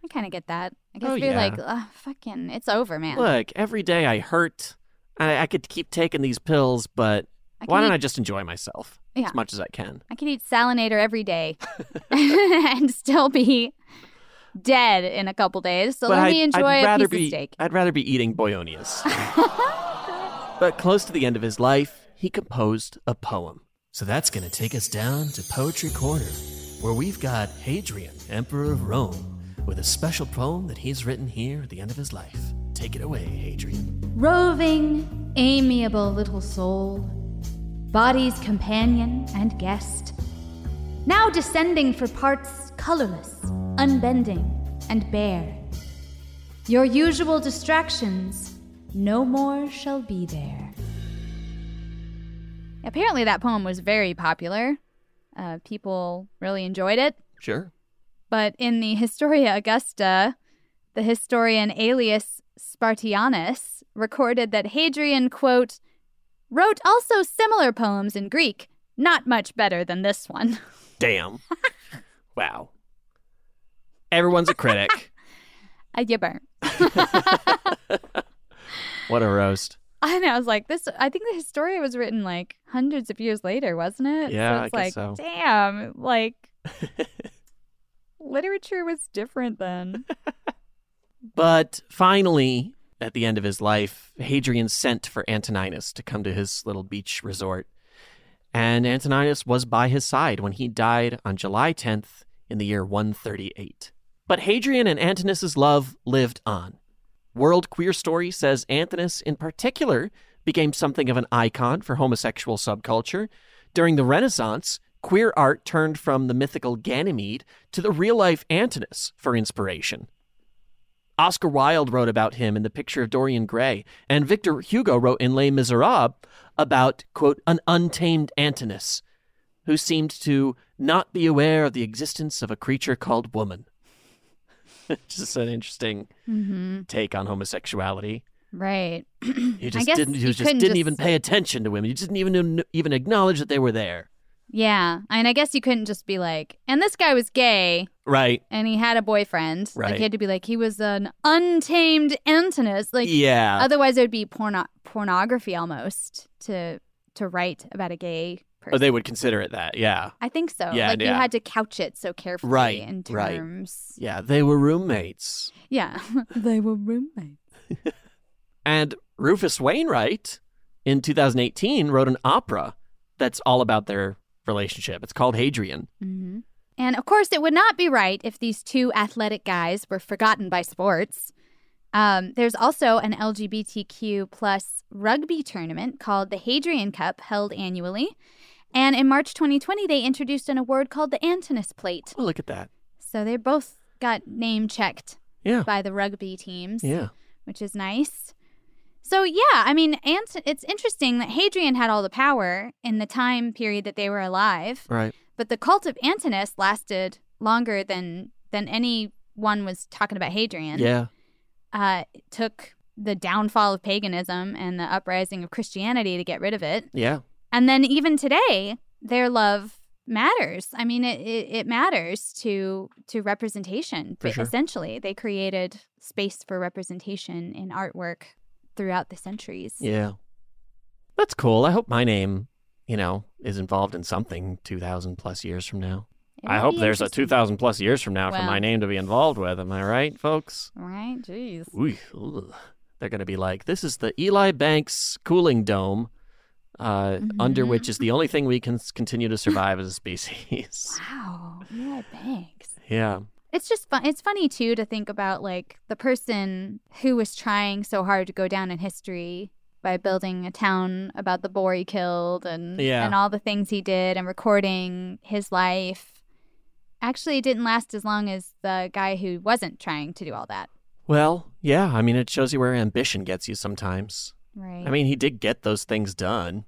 I kind of get that. I guess Oh, you're yeah. like, Ugh, fucking, it's over, man. Look, every day I hurt. I, I could keep taking these pills, but why can don't I just enjoy myself Yeah. as much as I can? I could eat salinator every day and still be dead in a couple days. So But let I'd- me enjoy I'd a piece be, of steak. I'd rather be eating boyonias. but close to the end of his life, he composed a poem. So that's going to take us down to Poetry Corner, where we've got Hadrian, Emperor of Rome, with a special poem that he's written here at the end of his life. Take it away, Hadrian. Roving, amiable little soul, body's companion and guest, now descending for parts colorless, unbending, and bare. Your usual distractions no more shall be there. Apparently, that poem was very popular. Uh, people really enjoyed it. Sure. But in the Historia Augusta, the historian Aelius Spartianus recorded that Hadrian, quote, wrote also similar poems in Greek, not much better than this one. Damn. wow. Everyone's a critic. You burn. what a roast. Know. I was like, this. I think the Historia was written like hundreds of years later, wasn't it? Yeah, so it's I like, guess so. damn, like literature was different then. But finally, at the end of his life, Hadrian sent for Antoninus to come to his little beach resort. And Antoninus was by his side when he died on July 10th in the year 138. But Hadrian and Antoninus's love lived on. World Queer Story says Antinous, in particular, became something of an icon for homosexual subculture. During the Renaissance, queer art turned from the mythical Ganymede to the real life Antinous for inspiration. Oscar Wilde wrote about him in The Picture of Dorian Gray, and Victor Hugo wrote in Les Miserables about, quote, an untamed Antinous, who seemed to not be aware of the existence of a creature called woman. Just an interesting Mhm. take on homosexuality. Right. He I just didn't. You just didn't just even pay attention to women. He didn't even even acknowledge that they were there. Yeah. And I guess you couldn't just be like, and this guy was gay Right. and he had a boyfriend. Like Right. he had to be like, he was an untamed Antinous. Like, Yeah. Otherwise, it would be porno- pornography almost to to write about a gay person. Or they would consider it that. Yeah. I think so. Yeah, like you had to couch it so carefully Right. in right. terms. Yeah. They were roommates. Yeah. they were roommates. And Rufus Wainwright in 2018 wrote an opera that's all about their relationship. It's called Hadrian. hmm And of course, it would not be right if these two athletic guys were forgotten by sports. Um, there's also an LGBTQ plus rugby tournament called the Hadrian Cup, held annually. And in March 2020, they introduced an award called the Antinous Plate. Oh, look at that. So they both got name checked Yeah. by the rugby teams. Yeah. Which is nice. So yeah, I mean, Ant- it's interesting that Hadrian had all the power in the time period that they were alive. Right. But the cult of Antinous lasted longer than than anyone was talking about Hadrian. Yeah. Uh, it took the downfall of paganism and the uprising of Christianity to get rid of it. Yeah. And then even today, their love matters. I mean, it, it, it matters to to representation. But sure. Essentially, they created space for representation in artwork throughout the centuries. Yeah. That's cool. I hope my name, you know, is involved in something 2,000 plus years from now. I hope there's a 2,000 plus years from now for my name to be involved with. Am I right, folks? Right? Jeez. Ooh, ugh. They're going to be like, this is the Eli Banks cooling dome, uh, under which is the only thing we can continue to survive as a species. Wow. Yeah, Banks. Yeah. It's just fun. It's funny too to think about like the person who was trying so hard to go down in history by building a town about the boar he killed and Yeah. and all the things he did and recording his life. Actually, it didn't last as long as the guy who wasn't trying to do all that. Well, yeah. I mean, it shows you where ambition gets you sometimes. Right. I mean, he did get those things done.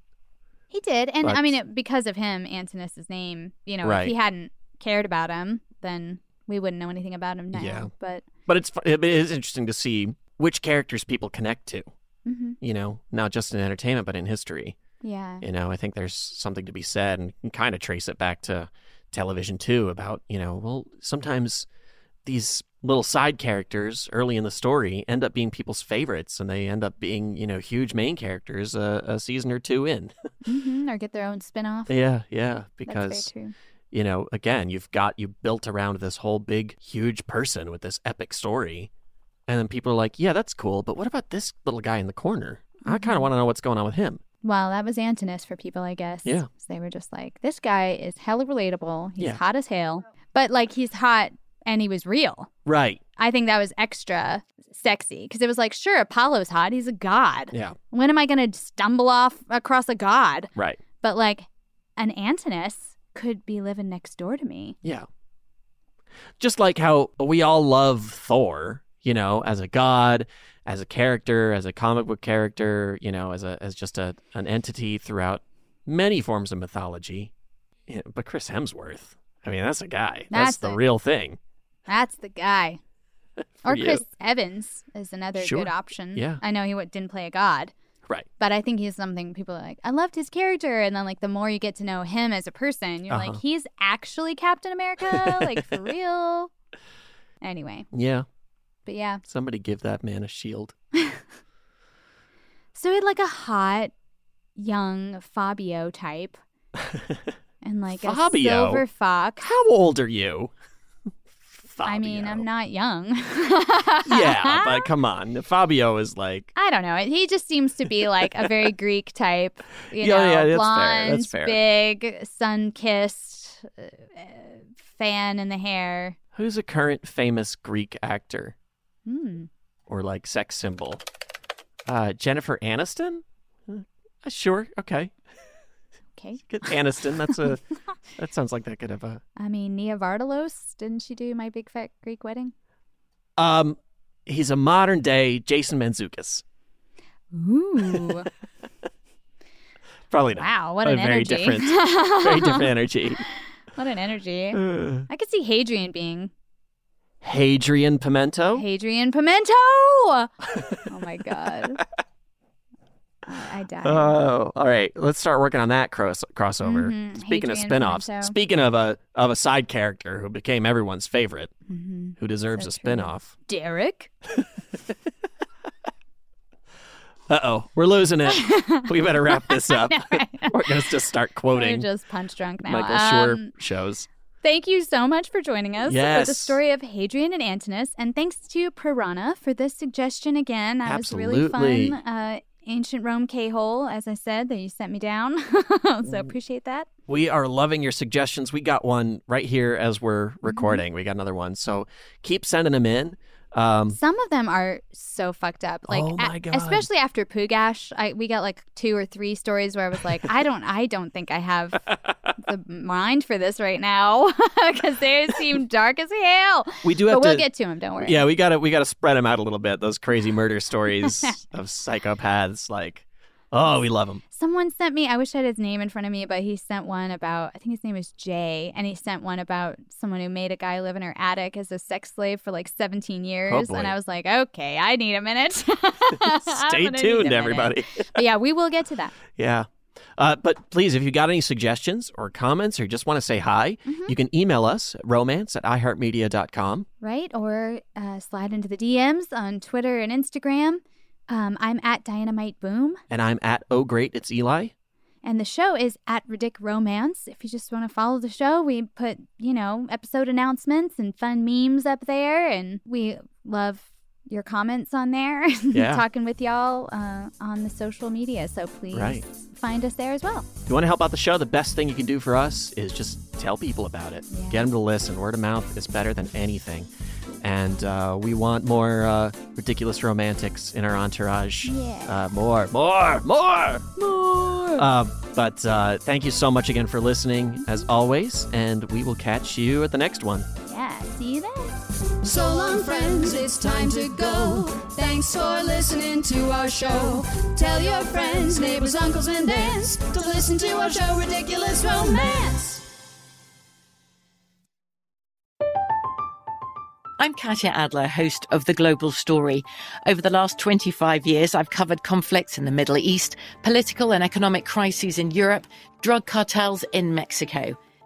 He did, and I mean, it, because of him, Antinous' name. You know, if he hadn't cared about him, then we wouldn't know anything about him now. Yeah. But But it's it is interesting to see which characters people connect to. Mhm. You know, not just in entertainment, but in history. yeah, You know, I think there's something to be said, and kind of trace it back to television too. About you know, well, sometimes these little side characters early in the story end up being people's favorites, and they end up being you know huge main characters a, a season or two in. hmm or get their own spin-off. yeah, yeah, because you know, again, you've got you built around this whole big, huge person with this epic story. And then people are like, yeah, that's cool, but what about this little guy in the corner? I Mm-hmm. kind of want to know what's going on with him. Well, that was Antinous for people, I guess. Yeah. So they were just like, this guy is hella relatable. He's Yeah. hot as hell, but like he's hot and he was real. Right. I think that was extra sexy because it was like, sure, Apollo's hot. He's a god. Yeah. When am I going to stumble off across a god? Right. But like an Antinous could be living next door to me. Yeah. Just like how we all love Thor, you know, as a god, as a character, as a comic book character, you know, as a as just a an entity throughout many forms of mythology. Yeah, but Chris Hemsworth, I mean, that's a guy. That's, That's the it. real thing. That's the guy. Or you. Chris Evans is another Sure. good option. Yeah. I know he w- didn't play a god. Right. But I think he's something people are like, I loved his character. And then, like, the more you get to know him as a person, you're Uh-huh. like, he's actually Captain America? like, for real? Anyway, Yeah. but yeah. Somebody give that man a shield. So he had like a hot, young Fabio type. and like Fabio? a silver fox. How old are you? I mean, I'm not young. yeah, but come on. Fabio is like I don't know. He just seems to be like a very Greek type. You Yeah, know, yeah, that's fair. That's fair. big, sun kissed, uh, fan in the hair. who's a current famous Greek actor Hmm. or like sex symbol? Uh, Jennifer Aniston? Uh, sure, okay. Okay. Aniston. That's a that sounds like that could have a I mean, Nia Vardalos, didn't she do My Big Fat Greek Wedding? um he's a modern day Jason Mantzoukas. Ooh. Probably not. Wow, what a an very energy. different very different energy. what an energy. Uh. I could see Hadrian being Hadrian Pimento? Hadrian Pimento. oh my god. I, died. Oh, all right. Let's start working on that cross- crossover. Mhm. Speaking of Hadrian spin-offs, Pimento. speaking of a of a side character who became everyone's favorite, Mhm. who deserves So a true. spin-off. Derek. Uh-oh, we're losing it. we better wrap this up. know, right? we're going to just start quoting We're just punch drunk now. Michael Schur Um, shows. Thank you so much for joining us for the story of Hadrian and Antinous. And thanks to Piranha for this suggestion again. That was really fun. Uh, ancient Rome K hole, as I said, that you sent me down. Mm. so appreciate that. We are loving your suggestions. We got one right here as we're Mm-hmm. recording. We got another one. So keep sending them in. Um, Some of them are so fucked up. Like, Oh my a- especially after Pugash, I we got like two or three stories where I was like, I don't, I don't think I have the mind for this right now because they seem dark as hell. We do have but we'll to- get to them. Don't worry. yeah, we got to we got to spread them out a little bit. Those crazy murder stories of psychopaths like oh, we love them. Someone sent me, I wish I had his name in front of me, but he sent one about, I think his name is Jay, and he sent one about someone who made a guy live in her attic as a sex slave for like 17 years. Oh, and I was like, okay, I need a minute. Stay a tuned minute. everybody. But yeah, we will get to that. Yeah. Uh, but please, if you got any suggestions or comments or just want to say hi, Mm-hmm. you can email us at romance at iheartmedia.com. Right? Or uh, slide into the DMs on Twitter and Instagram. Um, I'm at Dynamite Boom, And I'm at Oh Great, it's Eli. and the show is at Ridic Romance. If you just want to follow the show, we put, you know, episode announcements and fun memes up there, and we love your comments on there. Yeah. Talking with y'all uh, on the social media. So please Right. find us there as well. If you want to help out the show, the best thing you can do for us is just tell people about it. Get them to listen. Word of mouth is better than anything. And uh, we want more uh, ridiculous romantics in our entourage. Yeah. Uh, more, more, more. More. Uh, but uh, thank you so much again for listening, as always. And we will catch you at the next one. Yeah, see you then. So long, friends, it's time to go. Thanks for listening to our show. Tell your friends, neighbors, uncles, and aunts to listen to our show, Ridiculous Romance. I'm Katya Adler, host of The Global Story. Over the last 25 years, I've covered conflicts in the Middle East, political and economic crises in Europe, drug cartels in Mexico.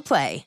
Play.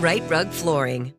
Rite Rug Flooring.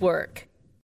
work.